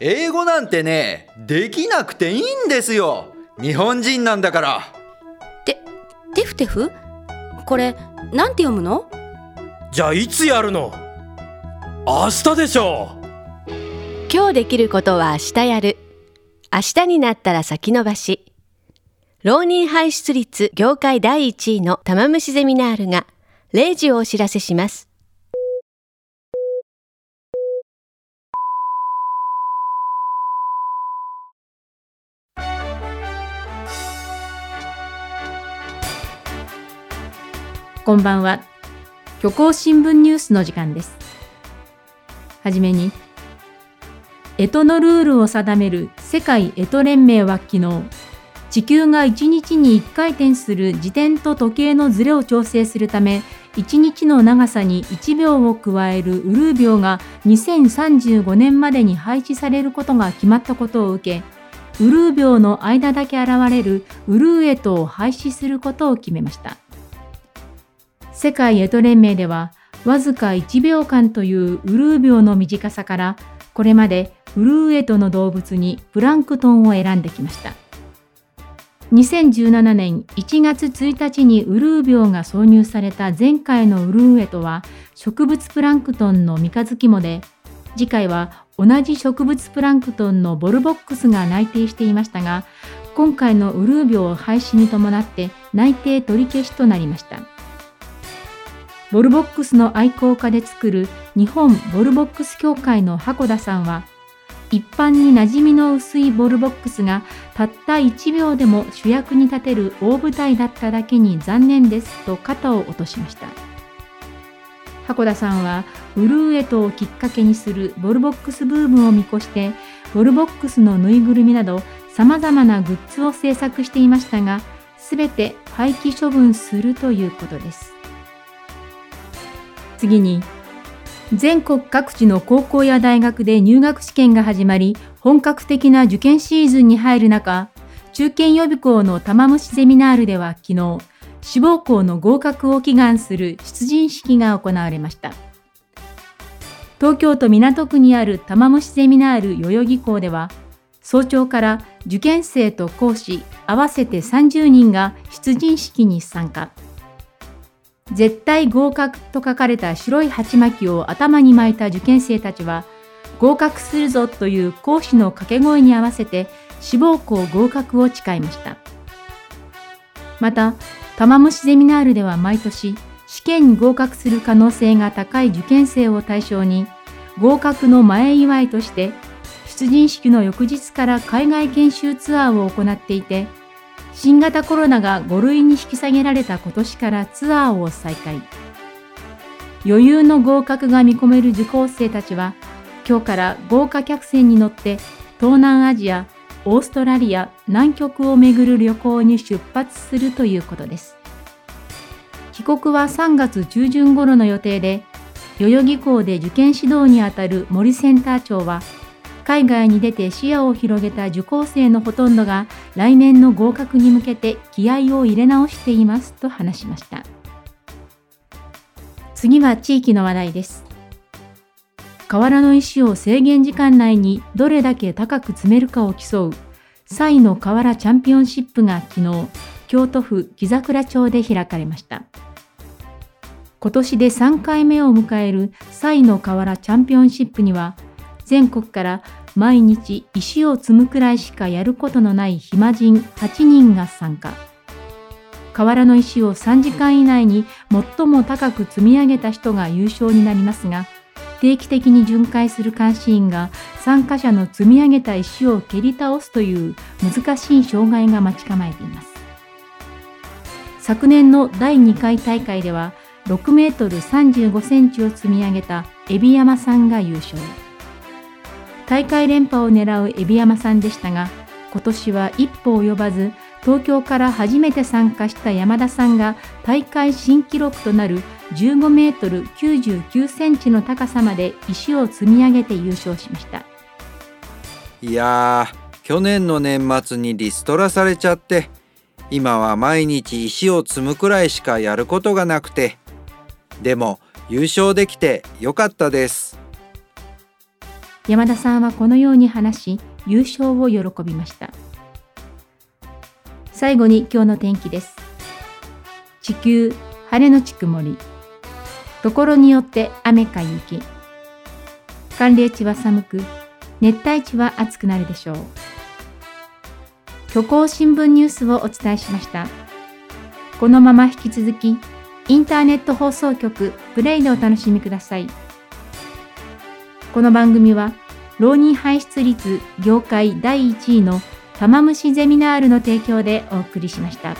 英語なんてね、できなくていいんですよ。日本人なんだから。て、テフテフ？これ、なんて読むの？じゃあいつやるの？明日でしょ今日できることは明日やる。明日になったら先延ばし。浪人排出率業界第1位の玉虫ゼミナールが0時をお知らせします。こんばんは。虚構新聞ニュースの時間です。はじめに、干支のルールを定める世界干支連盟は昨日、地球が1日に1回転する自転と時計のズレを調整するため、1日の長さに1秒を加えるウルー秒が2035年までに廃止されることが決まったことを受け、ウルー秒の間だけ現れるウルーエトを廃止することを決めました。世界エト連盟では、わずか1秒間というウルー秒の短さから、これまでウルーエトの動物にプランクトンを選んできました。2017年1月1日にウルー秒が挿入された前回のウルーエトは植物プランクトンの三日月もで、次回は同じ植物プランクトンのボルボックスが内定していましたが、今回のウルー秒廃止に伴って内定取り消しとなりました。ボルボックスの愛好家で作る日本ボルボックス協会の箱田さんは、一般に馴染みの薄いボルボックスがたった1秒でも主役に立てる大舞台だっただけに残念ですと肩を落としました。箱田さんはウルーエトをきっかけにするボルボックスブームを見越してボルボックスのぬいぐるみなど様々なグッズを制作していましたが全て廃棄処分するということです。次に、全国各地の高校や大学で入学試験が始まり、本格的な受験シーズンに入る中、中堅予備校の玉虫ゼミナールでは昨日、志望校の合格を祈願する出陣式が行われました。東京都港区にある玉虫ゼミナール代々木校では、早朝から受験生と講師合わせて30人が出陣式に参加。絶対合格と書かれた白い鉢巻きを頭に巻いた受験生たちは、合格するぞという講師の掛け声に合わせて志望校合格を誓いました。また、玉虫ゼミナールでは毎年、試験に合格する可能性が高い受験生を対象に、合格の前祝いとして、出陣式の翌日から海外研修ツアーを行っていて、新型コロナが5類に引き下げられた今年からツアーを再開。余裕の合格が見込める受講生たちは、今日から豪華客船に乗って東南アジア、オーストラリア、南極を巡る旅行に出発するということです。帰国は3月中旬頃の予定で、代々木校で受験指導にあたる森センター長は、海外に出て視野を広げた受講生のほとんどが来年の合格に向けて気合を入れ直していますと話しました。次は地域の話題です。瓦の石を制限時間内にどれだけ高く積めるかを競う、サの瓦チャンピオンシップが昨日、京都府木桜町で開かれました。今年で3回目を迎えるサの瓦チャンピオンシップには、全国から毎日石を積むくらいしかやることのない暇人8人が参加。河原の石を3時間以内に最も高く積み上げた人が優勝になりますが、定期的に巡回する監視員が参加者の積み上げた石を蹴り倒すという難しい障害が待ち構えています。昨年の第2回大会では6メートル35センチを積み上げた海老山さんが優勝。大会連覇を狙う海老山さんでしたが、今年は一歩及ばず、東京から初めて参加した山田さんが大会新記録となる15メートル99センチの高さまで石を積み上げて優勝しました。いやー、去年の年末にリストラされちゃって、今は毎日石を積むくらいしかやることがなくて、でも優勝できてよかったです。山田さんはこのように話し、優勝を喜びました。最後に今日の天気です。地球、晴れのち曇り。ところによって雨か雪。寒冷地は寒く、熱帯地は暑くなるでしょう。虚構新聞ニュースをお伝えしました。このまま引き続き、インターネット放送局プレイでお楽しみください。この番組は、浪人排出率業界第1位の玉虫ゼミナールの提供でお送りしました。